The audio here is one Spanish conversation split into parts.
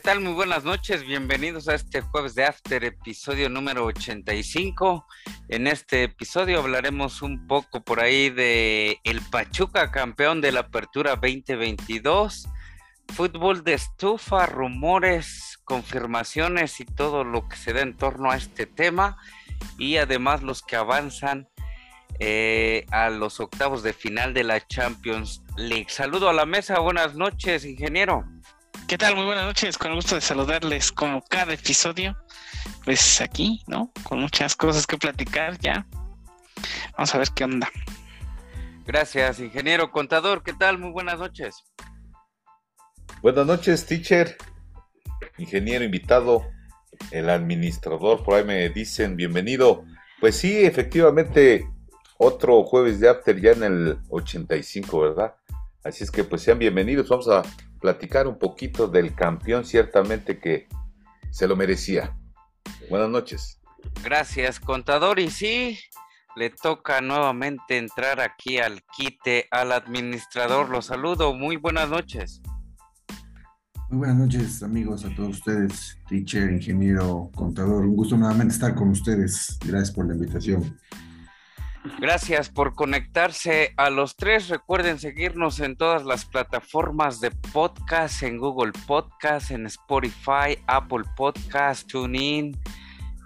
¿Qué tal? Muy buenas noches, bienvenidos a este jueves de After, episodio número 85. En este episodio hablaremos un poco por ahí de el Pachuca, campeón de la Apertura 2022, fútbol de estufa, rumores, confirmaciones y todo lo que se da en torno a este tema y además los que avanzan eh, a los octavos de final de la Champions League. Saludo a la mesa, buenas noches, ingeniero. ¿Qué tal? Muy buenas noches, con el gusto de saludarles como cada episodio. Pues aquí, ¿no? Con muchas cosas que platicar ya. Vamos a ver qué onda. Gracias, ingeniero contador. ¿Qué tal? Muy buenas noches. Buenas noches, teacher, ingeniero invitado, el administrador, por ahí me dicen, bienvenido. Pues sí, efectivamente, otro jueves de After ya en el 85, ¿verdad? Así es que pues sean bienvenidos. Vamos a platicar un poquito del campeón, ciertamente que se lo merecía. Buenas noches. Gracias, contador. Y sí, le toca nuevamente entrar aquí al quite al administrador. Lo saludo. Muy buenas noches. Muy buenas noches, amigos, a todos ustedes, teacher, ingeniero, contador. Un gusto nuevamente estar con ustedes. Gracias por la invitación. Gracias por conectarse a los tres. Recuerden seguirnos en todas las plataformas de podcast, en Google Podcast, en Spotify, Apple Podcast, TuneIn,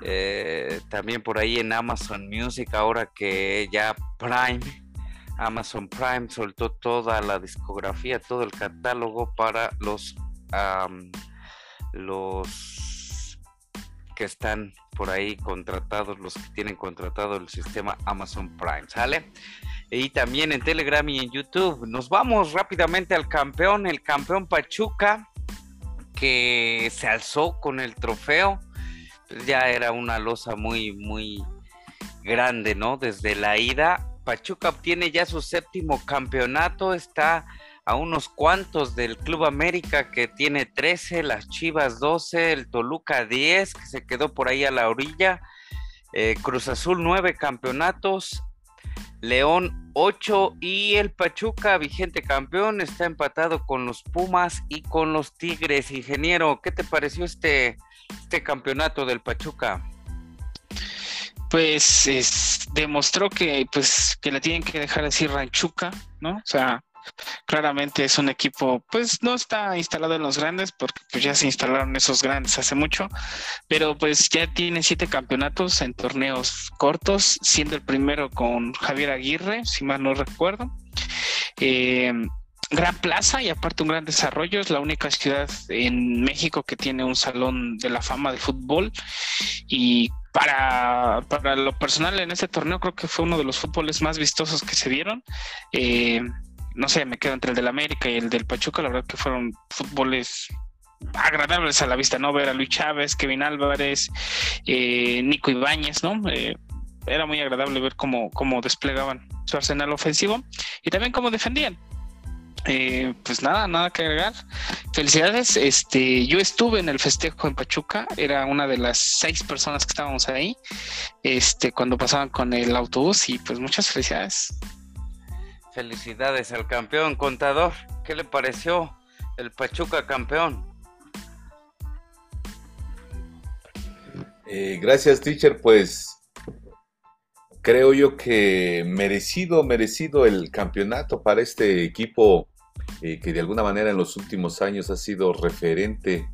eh, también por ahí en Amazon Music, ahora que ya Prime, Amazon Prime soltó toda la discografía, todo el catálogo para los, los que están por ahí contratados, los que tienen contratado el sistema Amazon Prime, ¿sale? Y también en Telegram y en YouTube. Nos vamos rápidamente al campeón, el campeón Pachuca, que se alzó con el trofeo. Pues ya era una losa muy, muy grande, ¿no? Desde la ida. Pachuca obtiene ya su séptimo campeonato, está a unos cuantos del Club América que tiene 13, las Chivas 12, el Toluca 10, que se quedó por ahí a la orilla, eh, Cruz Azul 9 campeonatos, León 8 y el Pachuca, vigente campeón, está empatado con los Pumas y con los Tigres. Ingeniero, ¿qué te pareció este, este campeonato del Pachuca? Pues demostró que pues que la tienen que dejar así ranchuca, ¿no? O sea, Claramente es un equipo, pues no está instalado en los grandes, porque pues ya se instalaron esos grandes hace mucho, pero pues ya tiene siete campeonatos en torneos cortos, siendo el primero con Javier Aguirre, si mal no recuerdo. Eh, gran plaza y aparte un gran desarrollo. Es la única ciudad en México que tiene un salón de la fama de fútbol. Y para, para lo personal en este torneo creo que fue uno de los fútboles más vistosos que se vieron. Eh, no sé, me quedo entre el del América y el del Pachuca, la verdad que fueron fútboles agradables a la vista, ¿no? Ver a Luis Chávez, Kevin Álvarez, eh, Nico Ibáñez, ¿no? Eh, era muy agradable ver cómo, cómo desplegaban su arsenal ofensivo y también cómo defendían. Eh, pues nada, nada que agregar. Felicidades. Este, yo estuve en el festejo en Pachuca, era una de las seis personas que estábamos ahí, este, cuando pasaban con el autobús y pues muchas felicidades. Felicidades al campeón contador. ¿Qué le pareció el Pachuca campeón? Eh, gracias, teacher. Pues creo yo que merecido, merecido el campeonato para este equipo eh, que de alguna manera en los últimos años ha sido referente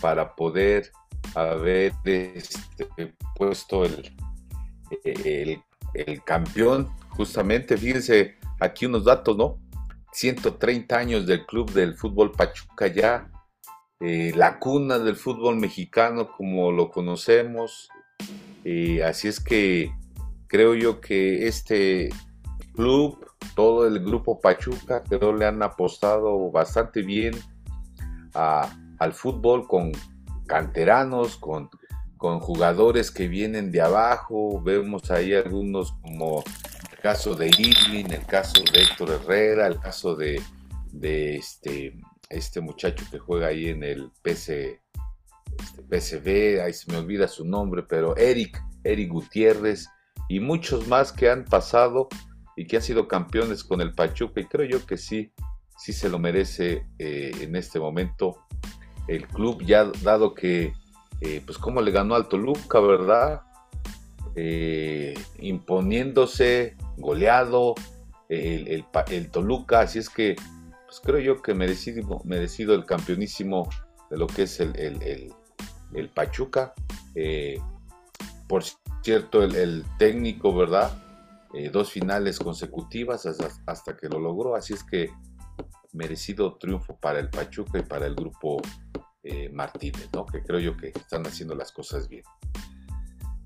para poder haber este, puesto el, el, el campeón. Justamente, fíjense, aquí unos datos, ¿no? 130 años del Club del Fútbol Pachuca ya, eh, la cuna del fútbol mexicano como lo conocemos. Eh, así es que creo yo que este club, todo el grupo Pachuca, creo le han apostado bastante bien al fútbol con canteranos, con, con jugadores que vienen de abajo. Vemos ahí algunos como caso de Irving, el caso de Héctor Herrera, el caso de, este, este muchacho que juega ahí en el PC, este, PCB, ahí se me olvida su nombre, pero Eric, Eric Gutiérrez y muchos más que han pasado y que han sido campeones con el Pachuca y creo yo que sí, sí se lo merece eh, en este momento el club ya dado que, eh, pues como le ganó al Toluca, ¿verdad? Eh, imponiéndose, goleado, el, el, Toluca, así es que, pues creo yo que merecido, merecido el campeonísimo de lo que es el, el Pachuca. Eh, por cierto, el, técnico, ¿verdad? dos finales consecutivas hasta, hasta, que lo logró, así es que merecido triunfo para el Pachuca y para el grupo eh, Martínez, ¿no? Que creo yo que están haciendo las cosas bien.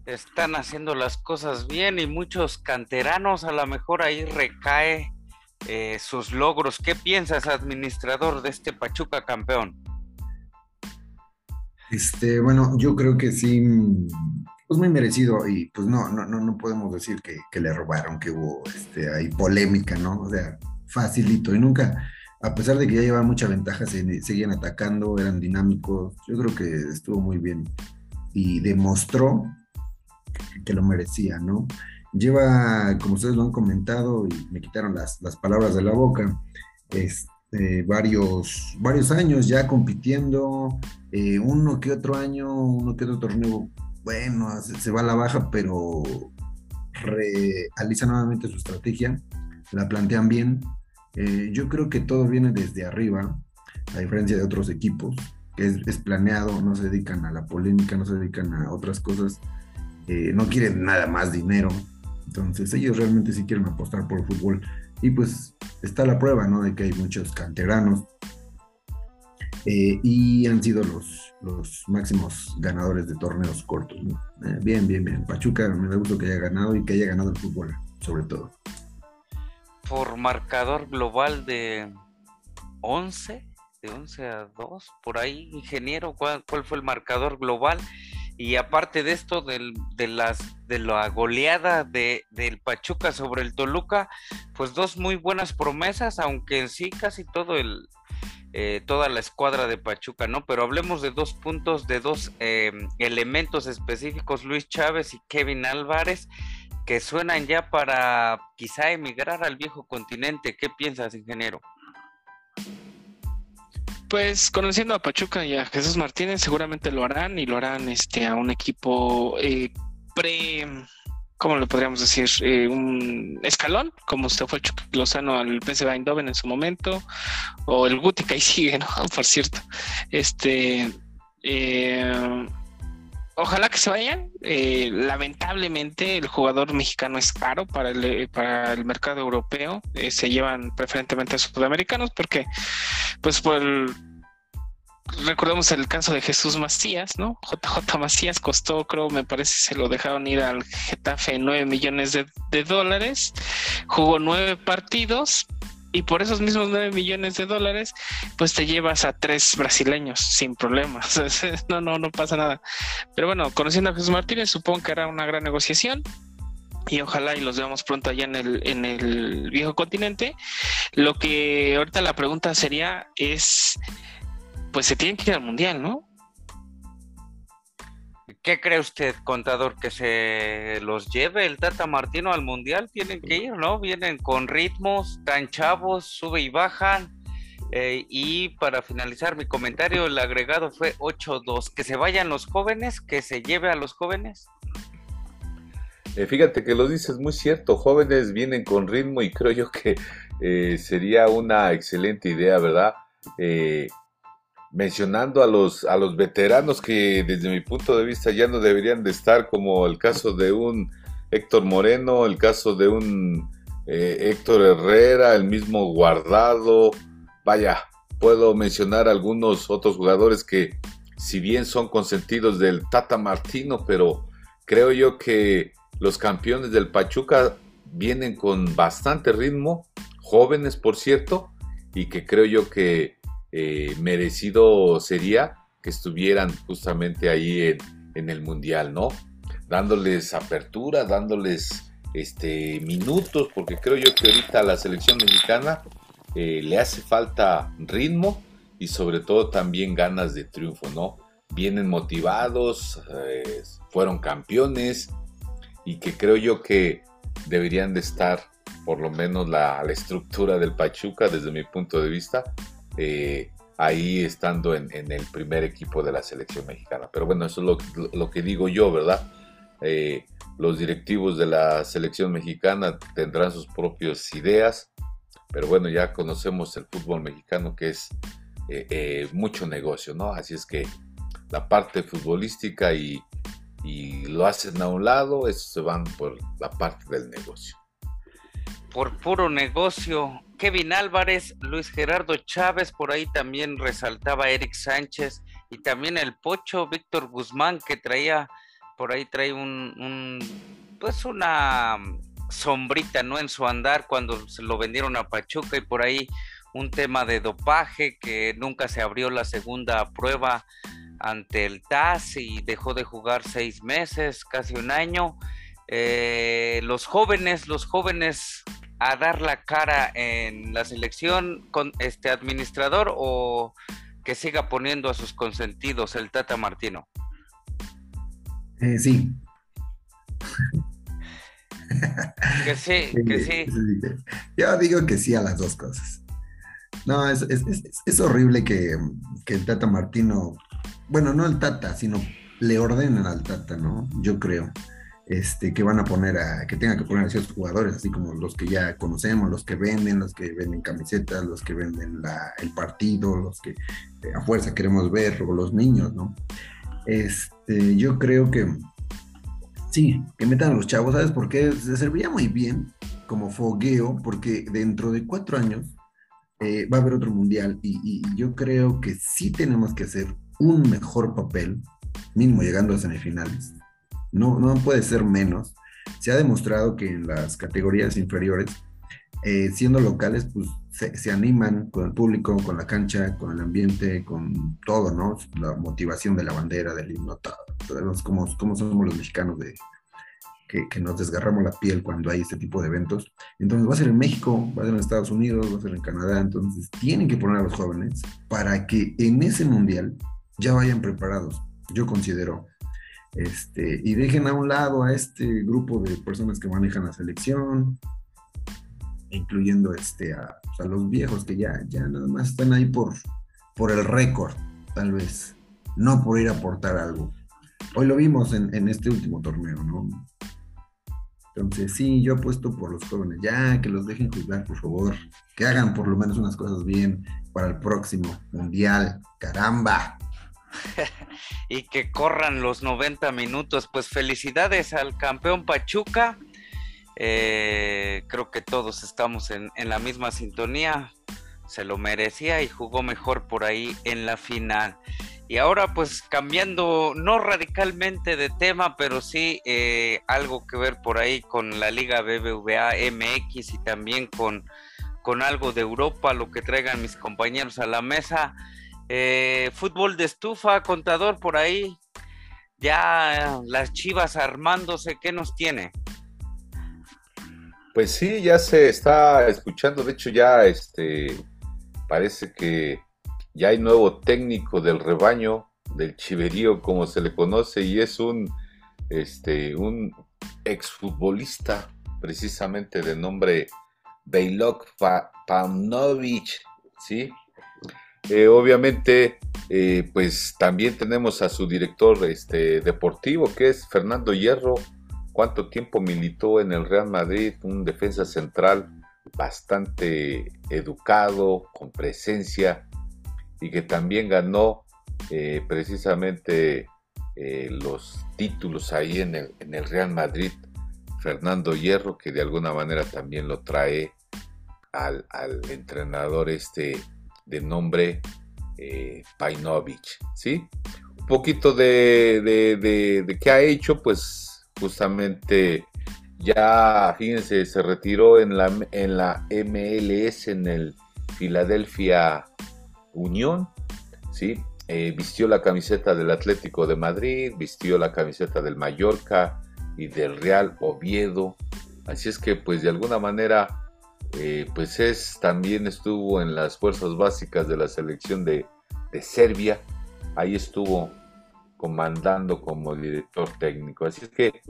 Están haciendo las cosas bien y muchos canteranos a lo mejor ahí recae eh, sus logros. ¿Qué piensas, administrador de este Pachuca campeón? Este, bueno, yo creo que sí, pues muy merecido y pues no, no, no, no podemos decir que, le robaron, que hubo este, ahí polémica, ¿no? O sea, facilito y nunca, a pesar de que ya llevaba mucha ventaja, se, seguían atacando, eran dinámicos. Yo creo que estuvo muy bien y demostró que lo merecía, ¿no? Lleva, como ustedes lo han comentado, y me quitaron las, palabras de la boca, este, varios, varios años ya compitiendo, eh, uno que otro año, uno que otro torneo, bueno, se, va a la baja, pero realiza nuevamente su estrategia, la plantean bien, eh, yo creo que todo viene desde arriba, a diferencia de otros equipos, que es, planeado, no se dedican a la polémica, no se dedican a otras cosas, eh, no quieren nada más dinero. Entonces ellos realmente sí quieren apostar por el fútbol. Y pues está la prueba, ¿no? De que hay muchos canteranos eh, y han sido los, los máximos ganadores de torneos cortos. bien, bien, bien. Pachuca me da gusto que haya ganado y que haya ganado el fútbol, sobre todo por marcador global de 11, de 11 a 2, por ahí, ingeniero, ¿cuál, fue el marcador global? Y aparte de esto, del, de, las, de la goleada de, del Pachuca sobre el Toluca, pues dos muy buenas promesas, aunque en sí casi todo el, eh, toda la escuadra de Pachuca, ¿no? Pero hablemos de dos puntos, de dos eh, elementos específicos, Luis Chávez y Kevin Álvarez, que suenan ya para quizá emigrar al viejo continente. ¿Qué piensas, ingeniero? Pues conociendo a Pachuca y a Jesús Martínez, seguramente lo harán y lo harán este, a un equipo eh, pre, ¿cómo le podríamos decir? Eh, un escalón, como usted fue el Lozano al PSV Eindhoven en su momento, o el Guti que ahí sigue, ¿no? Por cierto. Este. Eh, ojalá que se vayan. Eh, lamentablemente el jugador mexicano es caro para el, eh, mercado europeo. Eh, se llevan preferentemente a sudamericanos porque, pues por el... Recordemos el caso de Jesús Macías, ¿no? JJ Macías costó, creo, me parece, se lo dejaron ir al Getafe 9 millones de dólares. Jugó nueve partidos, y por esos mismos 9 millones de dólares, pues te llevas a tres brasileños sin problemas. no, no, no pasa nada. Pero bueno, conociendo a Jesús Martínez, supongo que era una gran negociación y ojalá y los veamos pronto allá en el, en el viejo continente. Lo que ahorita la pregunta sería es, pues se tienen que ir al mundial, ¿no? ¿Qué cree usted, contador, que se los lleve el Tata Martino al Mundial? Tienen que ir, ¿no? Vienen con ritmos tan chavos, sube y bajan. Eh, y para finalizar mi comentario, el agregado fue 8-2. Que se vayan los jóvenes, que se lleve a los jóvenes. Eh, fíjate que lo dices muy cierto, jóvenes vienen con ritmo y creo yo que eh, sería una excelente idea, ¿verdad? Mencionando a los, a los veteranos que desde mi punto de vista ya no deberían de estar, como el caso de un Héctor Moreno, el caso de un eh, Héctor Herrera, el mismo Guardado, vaya, puedo mencionar algunos otros jugadores que si bien son consentidos del Tata Martino, pero creo yo que los campeones del Pachuca vienen con bastante ritmo, jóvenes por cierto, y que creo yo que eh, merecido sería que estuvieran justamente ahí en, el Mundial, ¿no? Dándoles apertura, dándoles este, minutos, porque creo yo que ahorita a la selección mexicana eh, le hace falta ritmo y sobre todo también ganas de triunfo, ¿no? Vienen motivados, eh, fueron campeones y que creo yo que deberían de estar por lo menos la estructura del Pachuca desde mi punto de vista eh, ahí estando en, el primer equipo de la selección mexicana. Pero bueno, eso es lo, que digo yo, ¿verdad? Eh, los directivos de la selección mexicana tendrán sus propias ideas, pero bueno, ya conocemos el fútbol mexicano que es eh, eh, mucho negocio, ¿no? Así es que la parte futbolística y, y lo hacen a un lado, eso se van por la parte del negocio. Por puro negocio, Kevin Álvarez, Luis Gerardo Chávez, por ahí también resaltaba Eric Sánchez y también el Pocho Víctor Guzmán que traía, por ahí trae un, pues una sombrita, ¿no? En su andar cuando se lo vendieron a Pachuca y por ahí un tema de dopaje que nunca se abrió la segunda prueba ante el TAS y dejó de jugar seis meses, casi un año. Eh, los jóvenes, los jóvenes a dar la cara en la selección con este administrador o que siga poniendo a sus consentidos el Tata Martino? Eh, sí. que sí, que sí. Yo digo que sí a las dos cosas. No, es, horrible que, que, el Tata Martino, bueno, no el Tata, sino le ordenen al Tata, ¿no? Yo creo este, que van a poner a, que tenga que poner a ciertos jugadores, así como los que ya conocemos, los que venden, los que venden camisetas, los que venden el partido, los que eh, a fuerza queremos ver, o los niños, ¿no? Este, yo creo que sí, que metan a los chavos, ¿sabes por qué? Se serviría muy bien como fogueo, porque dentro de cuatro años eh, va a haber otro mundial y, y yo creo que sí tenemos que hacer un mejor papel, mínimo llegando a semifinales no, no puede ser menos. Se ha demostrado que en las categorías inferiores, eh, siendo locales, pues se, animan con el público, con la cancha, con el ambiente, con todo, ¿no? La motivación de la bandera, del himno, Sabemos cómo, somos los mexicanos de, que, que, nos desgarramos la piel cuando hay este tipo de eventos. Entonces va a ser en México, va a ser en Estados Unidos, va a ser en Canadá. Entonces tienen que poner a los jóvenes para que en ese mundial ya vayan preparados. Yo considero este, y dejen a un lado a este grupo de personas que manejan la selección, incluyendo este, a, los viejos que ya, ya nada más están ahí por, por el récord, tal vez, no por ir a aportar algo. Hoy lo vimos en, en este último torneo, ¿no? Entonces, sí, yo apuesto por los jóvenes, ya que los dejen jugar, por favor, que hagan por lo menos unas cosas bien para el próximo mundial. Caramba. y que corran los 90 minutos. Pues felicidades al campeón Pachuca. Eh, creo que todos estamos en, la misma sintonía. Se lo merecía y jugó mejor por ahí en la final. Y ahora pues cambiando, no radicalmente de tema, pero sí eh, algo que ver por ahí con la Liga BBVA MX y también con, con algo de Europa, lo que traigan mis compañeros a la mesa. Eh, fútbol de estufa, contador por ahí. Ya las chivas armándose, ¿qué nos tiene? Pues sí, ya se está escuchando. De hecho, ya este parece que ya hay nuevo técnico del rebaño, del chiverío, como se le conoce, y es un este un exfutbolista, precisamente de nombre Bejlok Pavnovic, ¿sí? Eh, obviamente, eh, pues también tenemos a su director este, deportivo, que es Fernando Hierro. ¿Cuánto tiempo militó en el Real Madrid? Un defensa central bastante educado, con presencia y que también ganó eh, precisamente los títulos ahí en el, en el Real Madrid. Fernando Hierro, que de alguna manera también lo trae al, al entrenador este de nombre eh, Painovich, ¿sí? Un poquito de, de, qué ha hecho, pues justamente ya, fíjense, se retiró en la, en la MLS, en el Philadelphia Unión, ¿sí? Eh, vistió la camiseta del Atlético de Madrid, vistió la camiseta del Mallorca y del Real Oviedo. Así es que, pues, de alguna manera eh, pues es, también estuvo en las fuerzas básicas de la selección de, Serbia, ahí estuvo comandando como director técnico. Así es que,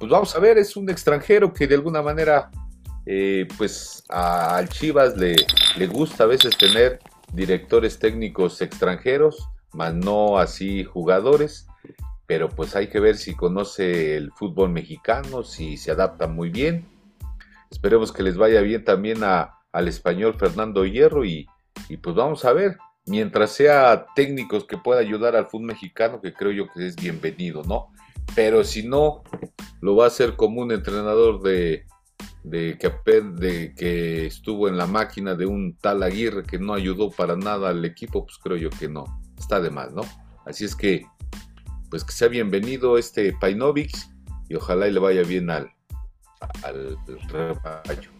pues vamos a ver, es un extranjero que de alguna manera, eh, pues al Chivas le, le gusta a veces tener directores técnicos extranjeros, más no así jugadores, pero pues hay que ver si conoce el fútbol mexicano, si se adapta muy bien. Esperemos que les vaya bien también a, al español Fernando Hierro y, y pues vamos a ver, mientras sea técnicos que pueda ayudar al fútbol mexicano, que creo yo que es bienvenido, ¿no? Pero si no, lo va a hacer como un entrenador de, de, que, de que estuvo en la máquina de un tal Aguirre que no ayudó para nada al equipo, pues creo yo que no, está de más, ¿no? Así es que, pues que sea bienvenido este Painovic y ojalá y le vaya bien al, al rebaño.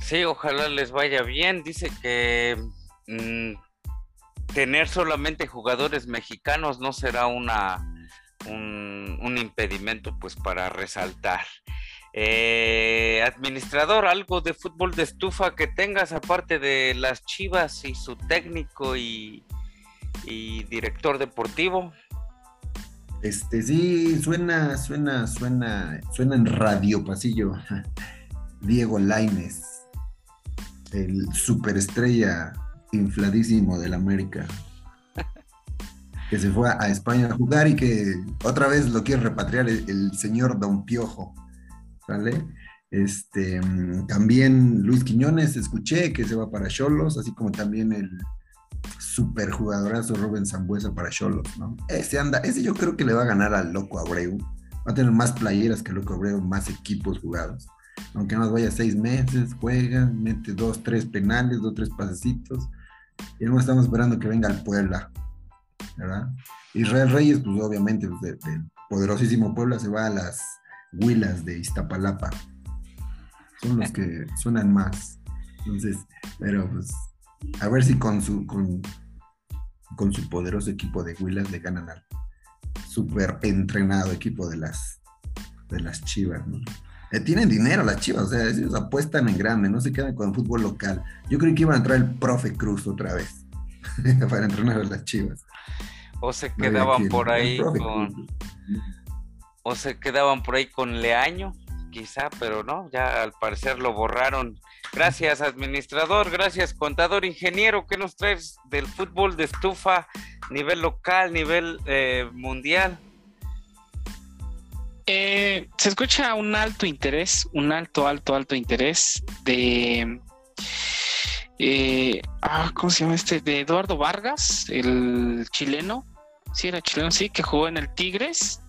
Sí, ojalá les vaya bien. Dice que mm, tener solamente jugadores mexicanos no será una un, impedimento pues para resaltar. Eh, administrador, algo de fútbol de estufa que tengas aparte de las Chivas y su técnico y, y director deportivo. Este sí, suena, suena, suena, suena en radio pasillo. Diego Laines, el superestrella infladísimo del América que se fue a España a jugar y que otra vez lo quiere repatriar el, señor Don Piojo. Este, también Luis Quiñones, escuché que se va para Cholos, así como también el super jugadorazo Rubén Zambuesa para Cholos, ¿no? Ese anda, ese yo creo que le va a ganar al Loco Abreu, va a tener más playeras que Loco Abreu, más equipos jugados. Aunque nos vaya seis meses, juega, mete dos, tres penales, dos, tres pasecitos. Y no estamos esperando que venga al Puebla ¿verdad? Israel Reyes, pues obviamente, pues, del poderosísimo Puebla se va a las huilas de Iztapalapa. Son los que suenan más. Entonces, pero pues, a ver si con su, con, con su poderoso equipo de huilas le ganan al súper entrenado equipo de las, de las chivas, ¿no? Eh, tienen dinero las chivas, o sea, ellos apuestan en grande, no se quedan con el fútbol local. Yo creo que iba a entrar el profe Cruz otra vez para entrenar a las chivas o se quedaban por ahí con o se quedaban por ahí con Leaño, quizá, pero no, ya al parecer lo borraron. Gracias, administrador, gracias, contador, ingeniero, ¿qué nos traes del fútbol de estufa, nivel local, nivel eh, mundial? Eh, se escucha un alto interés, un alto, alto, alto interés de eh, ah, ¿cómo se llama este? De Eduardo Vargas, el chileno. Sí, era chileno, sí, que jugó en el Tigres.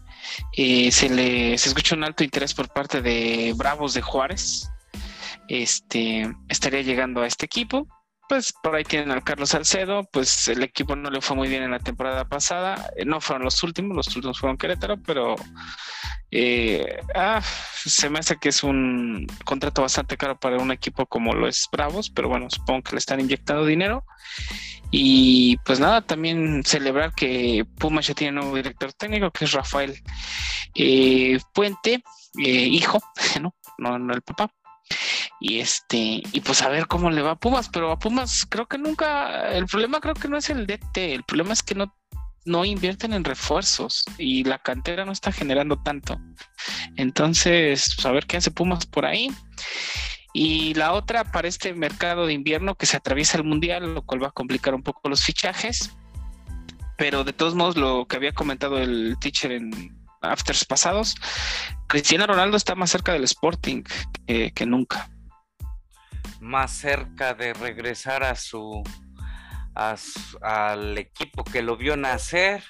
Eh, se le se escucha un alto interés por parte de Bravos de Juárez. Este estaría llegando a este equipo pues por ahí tienen al Carlos Salcedo, pues el equipo no le fue muy bien en la temporada pasada, eh, no fueron los últimos, los últimos fueron Querétaro, pero eh, ah, se me hace que es un contrato bastante caro para un equipo como lo es Bravos, pero bueno, supongo que le están inyectando dinero. Y pues nada, también celebrar que Pumas ya tiene nuevo director técnico, que es Rafael eh, Puente, hijo, ¿no? ¿no? No el papá y este y pues a ver cómo le va a Pumas pero a Pumas creo que nunca el problema creo que no es el DT el problema es que no no invierten en refuerzos y la cantera no está generando tanto entonces pues a ver qué hace Pumas por ahí y la otra para este mercado de invierno que se atraviesa el mundial lo cual va a complicar un poco los fichajes pero de todos modos lo que había comentado el teacher en afters pasados Cristiano Ronaldo está más cerca del Sporting que nunca más cerca de regresar a su, al equipo que lo vio nacer.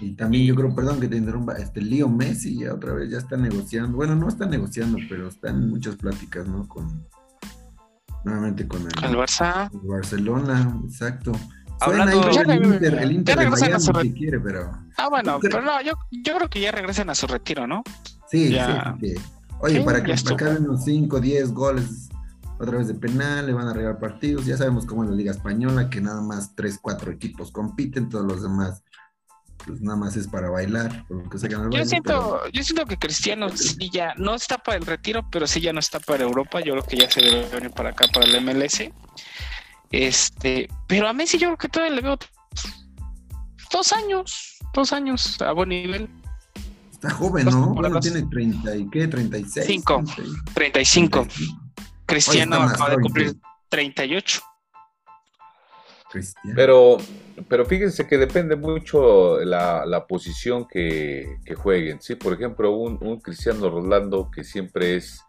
Y también yo creo, perdón que te interrumpa, este Leo Messi ya otra vez ya está negociando, bueno, no está negociando, pero está en muchas pláticas, ¿no? Con nuevamente con el, el Barça. Barcelona, exacto. Hablando el Inter, el Inter de Miami si quiere, pero. Ah, bueno, pero no, yo, yo creo que ya regresan a su retiro, ¿no? Sí, sí, sí, Oye, para que acaben unos 5, 10 goles otra vez de penal, le van a regalar partidos. Ya sabemos cómo es la Liga Española, que nada más tres, cuatro equipos compiten, todos los demás, pues nada más es para bailar. yo, siento, yo siento que Cristiano sí ya no está para el retiro, pero sí ya no está para Europa. Yo creo que ya se debe venir para acá, para el MLS. Este, pero a Messi yo creo que todavía le veo dos años, dos años a buen nivel. Está joven, ¿no? Bueno, tiene 30 y qué, 36. 5, 35. Cristiano acaba de cumplir 38. Pero, pero fíjense que depende mucho la, la posición que, jueguen. ¿sí? Por ejemplo, un, un Cristiano Rolando que siempre es,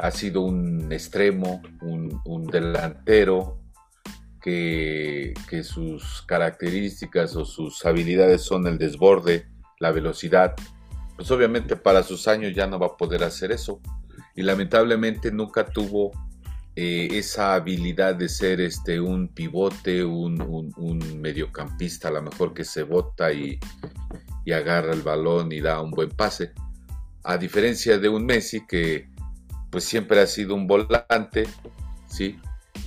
ha sido un extremo, un, un delantero, que, que, sus características o sus habilidades son el desborde, la velocidad, pues obviamente para sus años ya no va a poder hacer eso. Y lamentablemente nunca tuvo eh, esa habilidad de ser este, un pivote, un, mediocampista, a lo mejor que se bota y, y, agarra el balón y da un buen pase. A diferencia de un Messi que pues siempre ha sido un volante, ¿sí?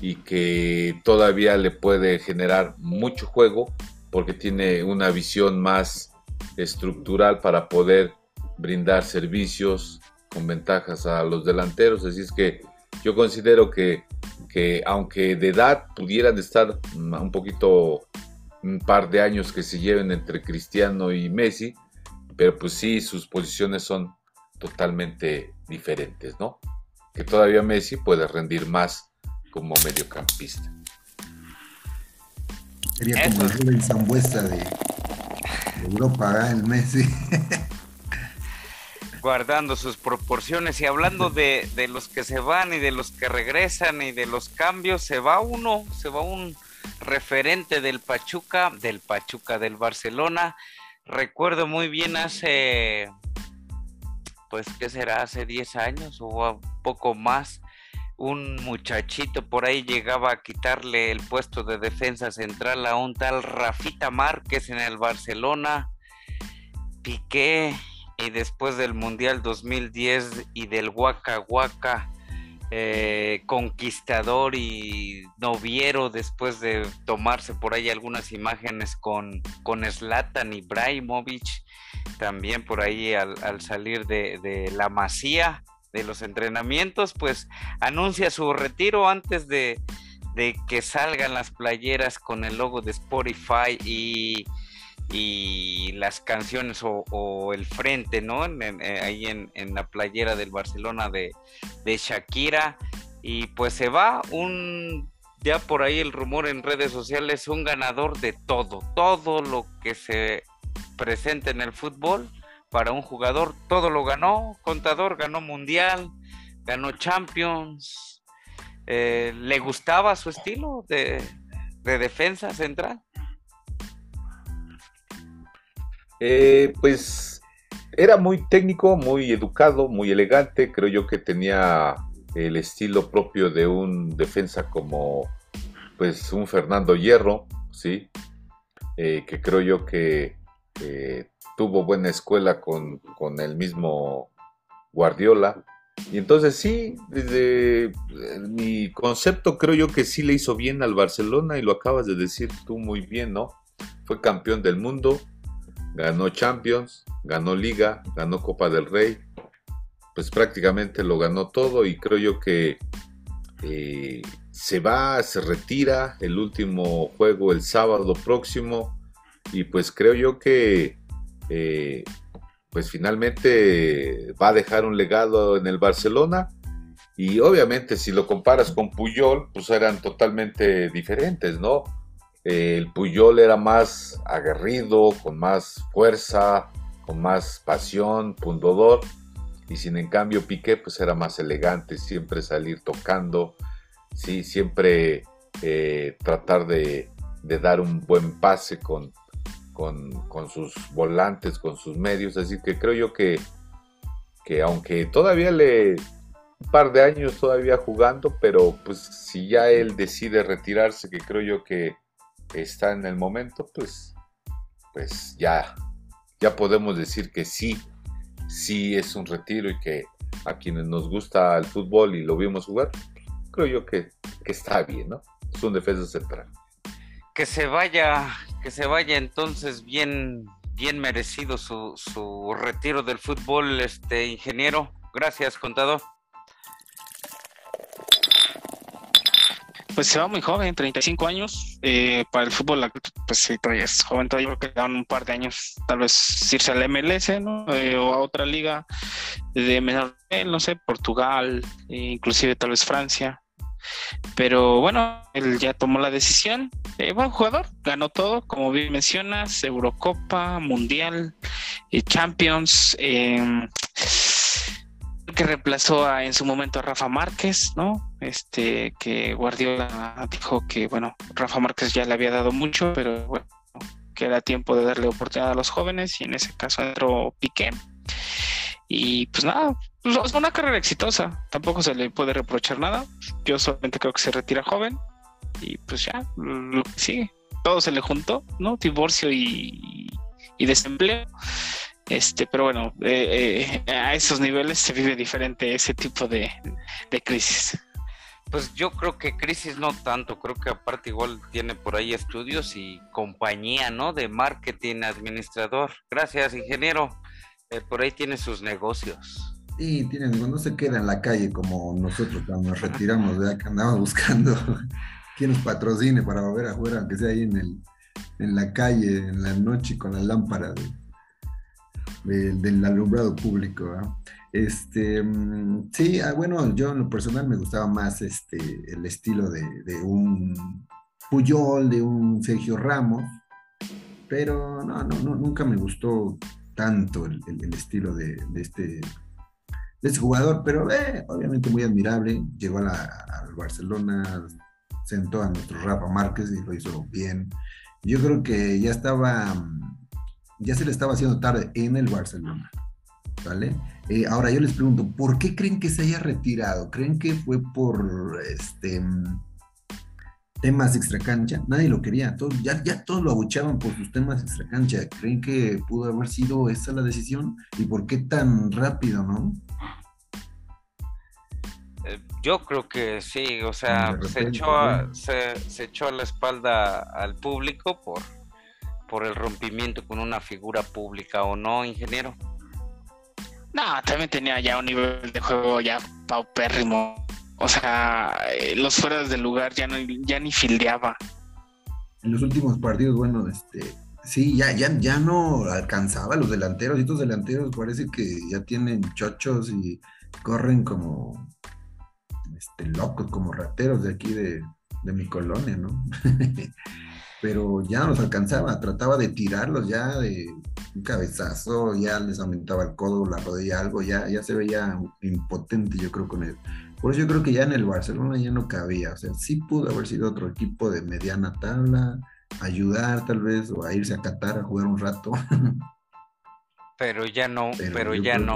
Y que todavía le puede generar mucho juego porque tiene una visión más estructural para poder brindar servicios con ventajas a los delanteros. Así es que yo considero que, que aunque de edad pudieran estar un poquito, un par de años que se lleven entre Cristiano y Messi, pero pues sí, sus posiciones son totalmente diferentes, ¿no? Que todavía Messi puede rendir más como mediocampista. Sería como el Rubén Zambuesa de, de Europa, ¿eh? el Messi. guardando sus proporciones y hablando de, de, los que se van y de los que regresan y de los cambios, se va uno, se va un referente del Pachuca, del Pachuca del Barcelona. Recuerdo muy bien hace, pues, ¿qué será? Hace 10 años o poco más, un muchachito por ahí llegaba a quitarle el puesto de defensa central a un tal Rafita Márquez en el Barcelona. Piqué y después del Mundial 2010 y del Waka Waka, eh, conquistador y noviero después de tomarse por ahí algunas imágenes con, con Zlatan Ibrahimovic, también por ahí al, al salir de, de, la masía de los entrenamientos, pues anuncia su retiro antes de, de que salgan las playeras con el logo de Spotify y y las canciones o, el frente, ¿no? Eh, ahí en, la playera del Barcelona de, Shakira. Y pues se va un, ya por ahí el rumor en redes sociales, un ganador de todo, todo lo que se presenta en el fútbol para un jugador, todo lo ganó, contador ganó mundial, ganó Champions. Eh, ¿Le gustaba su estilo de defensa central? Eh, pues era muy técnico, muy educado, muy elegante. Creo yo que tenía el estilo propio de un defensa como pues un Fernando Hierro, ¿sí? Eh, que creo yo que eh, tuvo buena escuela con, con, el mismo Guardiola. Y entonces sí, desde mi concepto creo yo que sí le hizo bien al Barcelona y lo acabas de decir tú muy bien, ¿no? Fue campeón del mundo, ganó Champions, ganó Liga, ganó Copa del Rey, pues prácticamente lo ganó todo y creo yo que eh, se va, se retira el último juego el sábado próximo. Y pues creo yo que eh, pues finalmente va a dejar un legado en el Barcelona. Y obviamente si lo comparas con Puyol pues eran totalmente diferentes, ¿no? El Puyol era más aguerrido, con más fuerza, con más pasión, pundodor, y sin en cambio Piqué pues era más elegante, siempre salir tocando, sí, siempre eh, tratar de, dar un buen pase con, sus volantes, con sus medios, así que creo yo que, que aunque todavía le un par de años todavía jugando, pero pues si ya él decide retirarse, que creo yo que está en el momento, pues, pues ya, ya podemos decir que sí, sí es un retiro y que a quienes nos gusta el fútbol y lo vimos jugar, creo yo que, que está bien, ¿no? Es un defensa central. Que se vaya, que se vaya entonces bien, bien merecido su, su retiro del fútbol, este ingeniero. Gracias, contador. Pues se va muy joven, 35 años. Eh, para el fútbol, pues sí, todavía es joven, todavía creo que dan un par de años, tal vez irse al MLS, ¿no? Eh, o a otra liga de menor no sé, Portugal, eh, inclusive tal vez Francia. Pero bueno, él ya tomó la decisión. Eh, buen jugador, ganó todo, como bien mencionas, Eurocopa, Mundial, Champions. Que reemplazó a, en su momento a Rafa Márquez, ¿no? Este, que Guardiola dijo que, bueno, Rafa Márquez ya le había dado mucho, pero bueno, que era tiempo de darle oportunidad a los jóvenes y en ese caso entró Piqué. Y pues nada, pues, una carrera exitosa, tampoco se le puede reprochar nada. Yo solamente creo que se retira joven y pues ya, lo que sigue. Todo se le juntó, ¿no? Divorcio y, desempleo. Este, pero bueno, eh, eh, a esos niveles se vive diferente ese tipo de, crisis. Pues yo creo que crisis no tanto, creo que aparte igual tiene por ahí estudios y compañía, ¿no? De marketing, administrador. Gracias, ingeniero. Eh, por ahí tiene sus negocios. Sí, tiene, no se queda en la calle como nosotros cuando nos retiramos, ¿verdad? Que andamos buscando quién nos patrocine para volver a jugar, aunque sea ahí en, el, en la calle, en la noche con la lámpara de, del alumbrado público. Este, mm, sí, ah, bueno, yo en lo personal me gustaba más este, el estilo de, un Puyol, de un Sergio Ramos, pero no, no, no nunca me gustó tanto el, estilo de, este, de este jugador, pero eh, obviamente muy admirable, llegó al Barcelona, sentó a nuestro Rafa Márquez y lo hizo bien. Yo creo que ya estaba ya se le estaba haciendo tarde en el Barcelona. ¿Vale? Eh, ahora yo les pregunto, ¿por qué creen que se haya retirado? ¿Creen que fue por este temas extracancha? Nadie lo quería, todos, ya, ya todos lo abuchaban por sus temas extracancha. ¿Creen que pudo haber sido esa la decisión? ¿Y por qué tan rápido, no? Eh, yo creo que sí, o sea, se, echó se, se echó a la espalda al público por por el rompimiento con una figura pública o no, ingeniero? No, también tenía ya un nivel de juego ya paupérrimo. O sea, eh, los fueras del lugar ya no ya ni fildeaba. En los últimos partidos, bueno, este sí, ya, ya, ya no alcanzaba los delanteros. Y estos delanteros parece que ya tienen chochos y corren como este, locos, como rateros de aquí de, de mi colonia, ¿no? pero ya no los alcanzaba, trataba de tirarlos ya de un cabezazo, ya les aumentaba el codo, la rodilla, algo, ya, ya se veía impotente yo creo con él. Por eso yo creo que ya en el Barcelona ya no cabía, o sea, sí pudo haber sido otro equipo de mediana tabla, ayudar tal vez, o a irse a Qatar a jugar un rato. Pero ya no, pero, ya no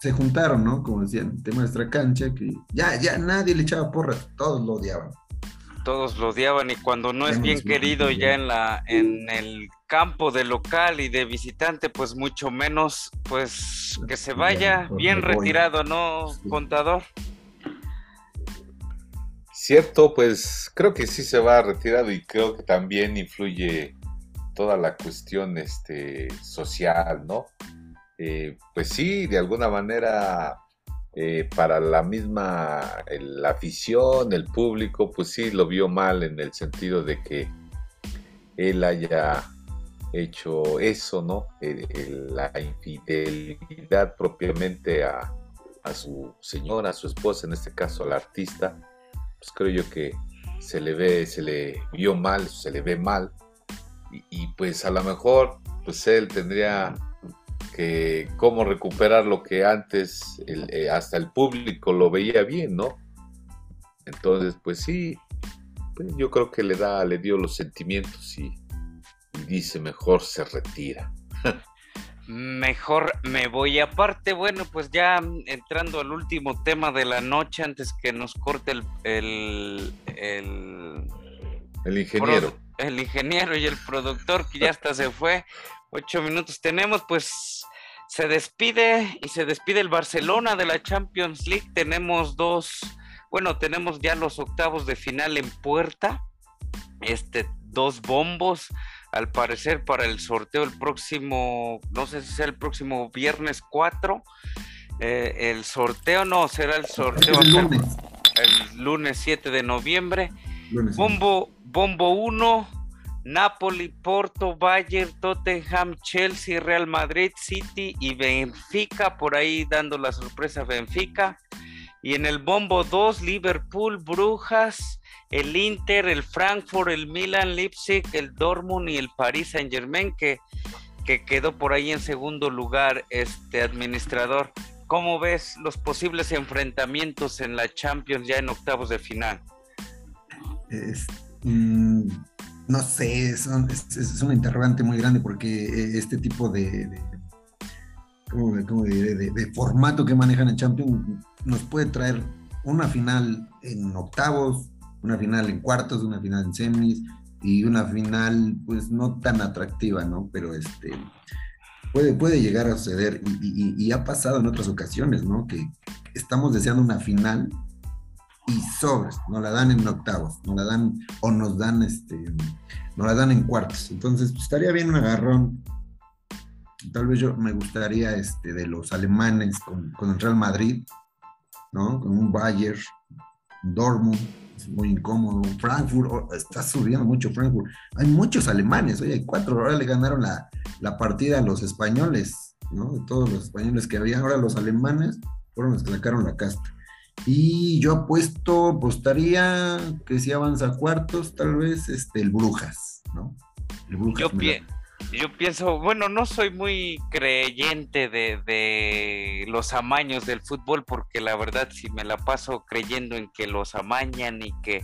Se juntaron, ¿no? Como decían, tema de cancha, que ya, ya nadie le echaba porras, todos lo odiaban todos lo odiaban y cuando no es bien querido ya. en la en el campo de local y de visitante pues mucho menos pues que se vaya bien retirado no contador cierto pues creo que sí se va retirado y creo que también influye toda la cuestión este social no eh, pues sí de alguna manera eh, para la misma la afición, el público, pues sí lo vio mal en el sentido de que él haya hecho eso, ¿no? la infidelidad propiamente a, su señora, a su esposa, en este caso al artista, pues creo yo que se le ve, se le vio mal, se le ve mal, y, y pues a lo mejor, pues él tendría que cómo recuperar lo que antes eh, hasta el público lo veía bien, ¿no? Entonces, pues sí, pues yo creo que le da, le dio los sentimientos y, dice mejor se retira. mejor me voy. Aparte, bueno, pues ya entrando al último tema de la noche, antes que nos corte el, el, el, ingeniero. el ingeniero y el productor, que ya hasta se fue. Ocho minutos tenemos, pues se despide y se despide el Barcelona de la Champions League. Tenemos dos, bueno, tenemos ya los octavos de final en puerta. Este, dos bombos, al parecer, para el sorteo el próximo, no sé si sea el próximo viernes 4. Eh, el sorteo no, será el sorteo el lunes, el lunes 7 de noviembre. Bombo, bombo 1 Napoli, Porto, Bayern, Tottenham, Chelsea, Real Madrid, City y Benfica, por ahí dando la sorpresa Benfica. Y en el bombo 2, Liverpool, Brujas, el Inter, el Frankfurt, el Milan, Leipzig, el Dortmund y el Paris Saint Germain, que, que quedó por ahí en segundo lugar este administrador. ¿Cómo ves los posibles enfrentamientos en la Champions ya en octavos de final? Mm, no sé, es, es, un interrogante muy grande porque eh, este tipo de, formato que manejan en Champions nos puede traer una final en octavos, una final en cuartos, una final en semis y una final pues no tan atractiva, ¿no? Pero este puede, puede llegar a suceder y, ha pasado en otras ocasiones, ¿no? Que estamos deseando una final y sobres, nos la dan en octavos, nos la dan o nos dan este, nos la dan en cuartos. Entonces, pues, estaría bien un agarrón. Tal vez yo me gustaría este, de los alemanes con, el Real Madrid, ¿no? Con un Bayern, Dortmund, es muy incómodo. Frankfurt, está subiendo mucho Frankfurt. Hay muchos alemanes, hoy hay cuatro, ahora le ganaron la, la partida a los españoles, ¿no? De todos los españoles que había, ahora los alemanes fueron los que sacaron la casta. Y yo apuesto, apostaría que si avanza a cuartos, tal vez este, el Brujas, ¿no? El Brujas. Yo, pienso, bueno, no soy muy creyente de, los amaños del fútbol, porque la verdad, si me la paso creyendo en que los amañan y que,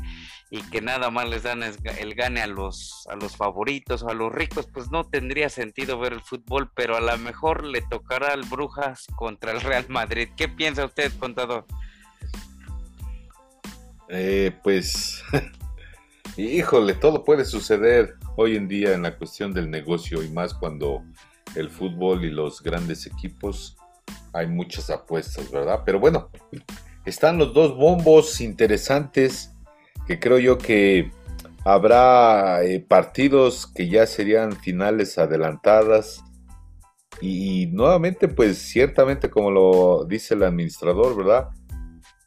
y que nada más les dan el gane a los, a los favoritos o a los ricos, pues no tendría sentido ver el fútbol, pero a lo mejor le tocará al Brujas contra el Real Madrid. ¿Qué piensa usted, contador? Eh, pues, híjole, todo puede suceder hoy en día en la cuestión del negocio y más cuando el fútbol y los grandes equipos hay muchas apuestas, ¿verdad? Pero bueno, están los dos bombos interesantes que creo yo que habrá eh, partidos que ya serían finales adelantadas y, y, nuevamente pues ciertamente como lo dice el administrador, ¿verdad?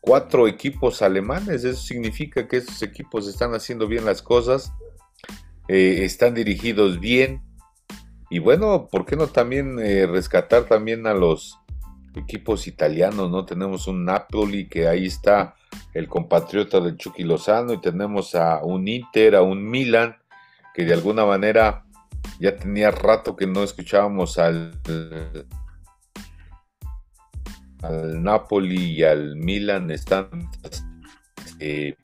Cuatro equipos alemanes. Eso significa que esos equipos están haciendo bien las cosas, eh, están dirigidos bien. Y bueno, ¿por qué no también eh, rescatar también a los equipos italianos? ¿no? Tenemos un Napoli que ahí está el compatriota del Chucky Lozano y tenemos a un Inter, a un Milan que de alguna manera ya tenía rato que no escuchábamos al al Napoli y al Milan están, eh,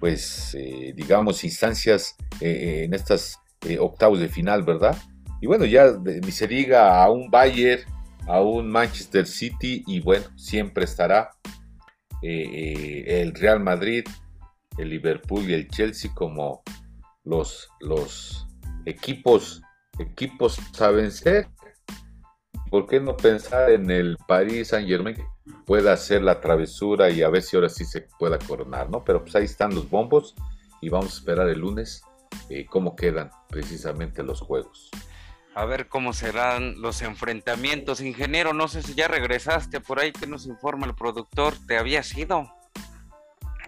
pues, eh, digamos, instancias eh, en estas octavos de final, ¿verdad? Y bueno, ya ni se diga a un Bayern, a un Manchester City, y bueno, siempre estará el Real Madrid, el Liverpool y el Chelsea como los, los equipos, equipos saben ser ¿por qué no pensar en el Paris Saint Germain que pueda hacer la travesura y a ver si ahora sí se pueda coronar, ¿no? Pero pues ahí están los bombos y vamos a esperar el lunes eh, cómo quedan precisamente los juegos. A ver cómo serán los enfrentamientos. Ingeniero, no sé si ya regresaste por ahí, que nos informa el productor, ¿te había sido?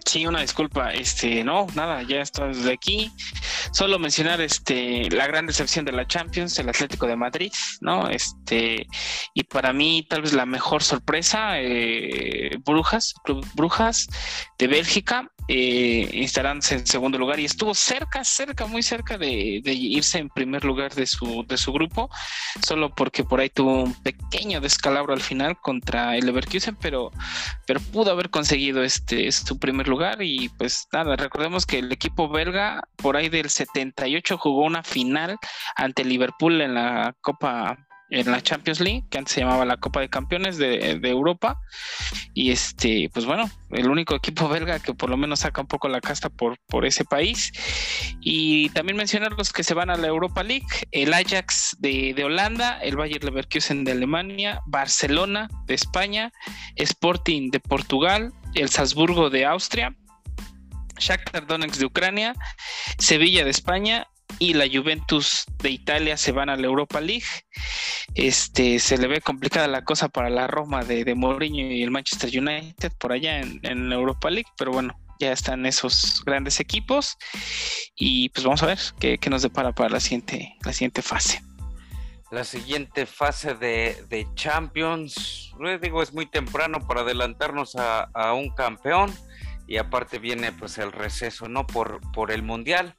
Sí, una disculpa. Este, no, nada, ya estoy desde aquí. Solo mencionar este la gran decepción de la Champions, el Atlético de Madrid, ¿no? Este, y para mí, tal vez la mejor sorpresa, eh, Brujas, Brujas de Bélgica, eh, instalándose en segundo lugar y estuvo cerca, cerca, muy cerca de, irse en primer lugar de su, de su grupo, solo porque por ahí tuvo un pequeño descalabro al final contra el Leverkusen, pero, pero pudo haber conseguido este su primer lugar y pues nada, recordemos que el equipo belga por ahí del 78 jugó una final ante Liverpool en la Copa en la Champions League, que antes se llamaba la Copa de Campeones de, Europa. Y este, pues bueno, el único equipo belga que por lo menos saca un poco la casta por, por ese país. Y también mencionar los que se van a la Europa League, el Ajax de, de Holanda, el Bayer Leverkusen de Alemania, Barcelona de España, Sporting de Portugal, el Salzburgo de Austria, Shakhtar Donetsk de Ucrania, Sevilla de España y la Juventus de Italia se van a la Europa League. Este se le ve complicada la cosa para la Roma de, de Mourinho y el Manchester United por allá en, la Europa League, pero bueno, ya están esos grandes equipos y pues vamos a ver qué, nos depara para la siguiente, la siguiente fase. La siguiente fase de, de Champions. Digo, es muy temprano para adelantarnos a, a, un campeón y aparte viene pues el receso, ¿no? Por, por el Mundial.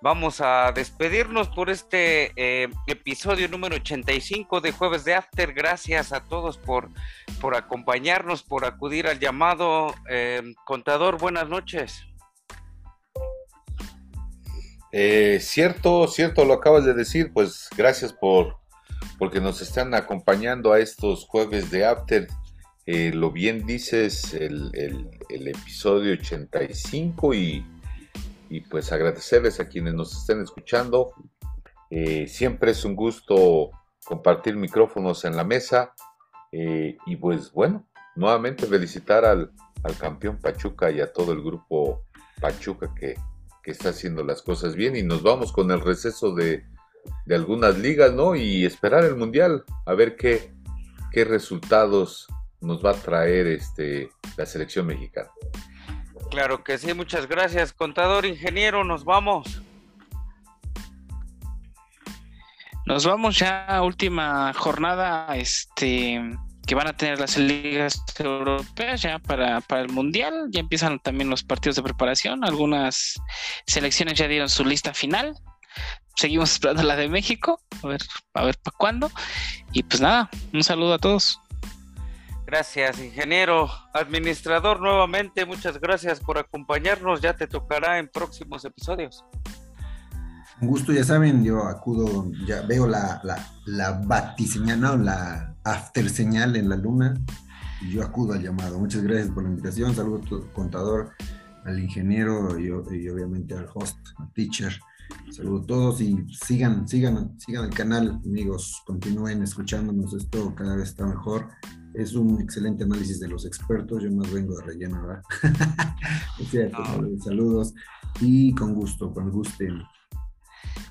Vamos a despedirnos por este eh, episodio número 85 de Jueves de After. Gracias a todos por, por acompañarnos, por acudir al llamado. Eh, contador, buenas noches. Eh, cierto, cierto, lo acabas de decir, pues gracias por porque nos están acompañando a estos jueves de After. lo bien dices, el, episodio 85 y y pues agradecerles a quienes nos estén escuchando. Eh, siempre es un gusto compartir micrófonos en la mesa eh, y pues bueno, nuevamente felicitar al, campeón Pachuca y a todo el grupo Pachuca que, está haciendo las cosas bien y nos vamos con el receso de, de algunas ligas, ¿no? Y esperar el Mundial, a ver qué, qué resultados nos va a traer este, la selección mexicana. Claro que sí, muchas gracias, contador ingeniero, nos vamos. Nos vamos ya a última jornada, este que van a tener las ligas europeas ya para, para, el mundial, ya empiezan también los partidos de preparación, algunas selecciones ya dieron su lista final, seguimos esperando la de México, a ver, a ver para cuándo, y pues nada, un saludo a todos. Gracias, ingeniero. Administrador, nuevamente, muchas gracias por acompañarnos. Ya te tocará en próximos episodios. Un gusto, ya saben, yo acudo, ya veo la, la, la batiseñal, no, la after señal en la luna, y yo acudo al llamado. Muchas gracias por la invitación. Saludos al contador, al ingeniero y, y obviamente al host, al teacher. Saludos a todos y sigan, sigan, sigan el canal, amigos. Continúen escuchándonos. Esto cada vez está mejor es un excelente análisis de los expertos, yo más vengo de relleno, ¿verdad? es cierto, saludos y con gusto, con gusto.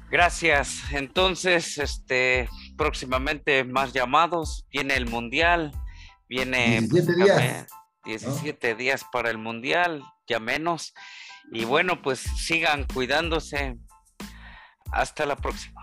Gracias. Entonces, este, próximamente más llamados, viene el Mundial, viene 17 días. 17 días para el Mundial, ya menos. Y bueno, pues sigan cuidándose. Hasta la próxima.